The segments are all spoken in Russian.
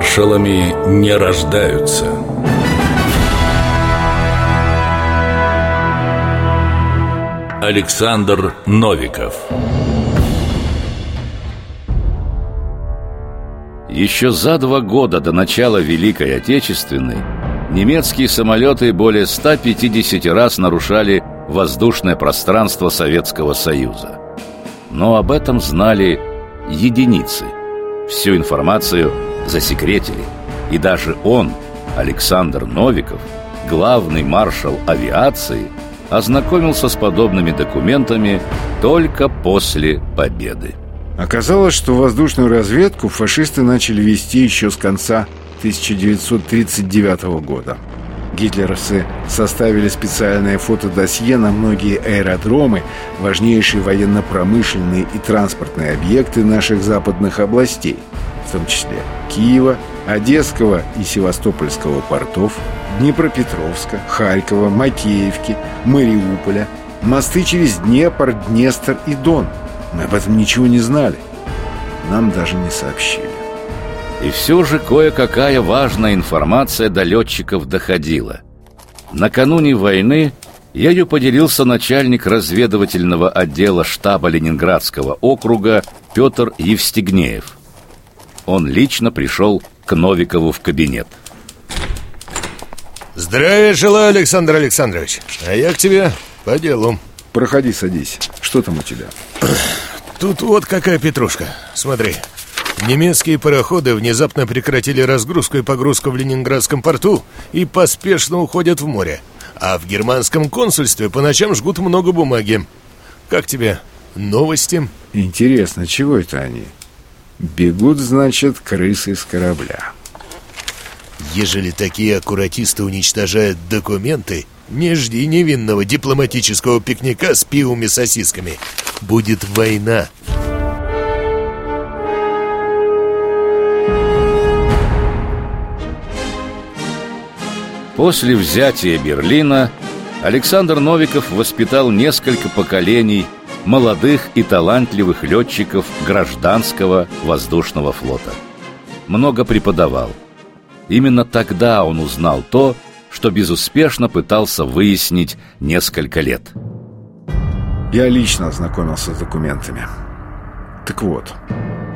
Маршалами не рождаются. Александр Новиков Еще за два года до начала Великой Отечественной немецкие самолеты более 150 раз нарушали воздушное пространство Советского Союза. Но об этом знали единицы. Всю информацию засекретили. И даже он, Александр Новиков, главный маршал авиации, ознакомился с подобными документами только после победы. Оказалось, что воздушную разведку фашисты начали вести еще с конца 1939 года. Гитлеровцы составили специальное фотодосье на многие аэродромы, важнейшие военно-промышленные и транспортные объекты наших западных областей, в том числе Киева, Одесского и Севастопольского портов, Днепропетровска, Харькова, Макеевки, Мариуполя, мосты через Днепр, Днестр и Дон. Мы об этом ничего не знали. Нам даже не сообщили. И все же кое-какая важная информация до летчиков доходила. Накануне войны ею поделился начальник разведывательного отдела штаба Ленинградского округа Петр Евстигнеев. Он лично пришел к Новикову в кабинет. Здравия желаю, Александр Александрович. А я к тебе по делу. Проходи, садись. Что там у тебя? Тут вот какая петрушка. Смотри. Немецкие пароходы внезапно прекратили разгрузку и погрузку в Ленинградском порту и поспешно уходят в море. А в германском консульстве по ночам жгут много бумаги. Как тебе новости? Интересно, чего это они? Бегут, значит, крысы с корабля. Ежели такие аккуратисты уничтожают документы, не жди невинного дипломатического пикника с пивом и сосисками. Будет война. После взятия Берлина Александр Новиков воспитал несколько поколений молодых и талантливых летчиков гражданского воздушного флота. Много преподавал. Именно тогда он узнал то, что безуспешно пытался выяснить несколько лет. Я лично ознакомился с документами. Так вот,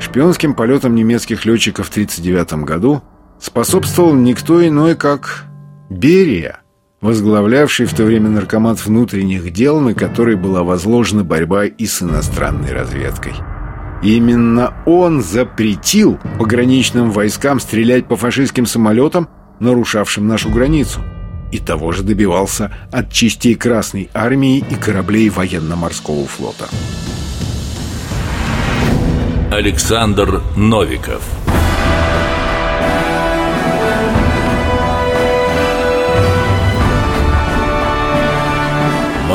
шпионским полетам немецких летчиков в 1939 году способствовал никто иной, как Берия, возглавлявший в то время наркомат внутренних дел, на который была возложена борьба и с иностранной разведкой. Именно он запретил пограничным войскам стрелять по фашистским самолетам, нарушавшим нашу границу. И того же добивался от частей Красной Армии и кораблей военно-морского флота. Александр Новиков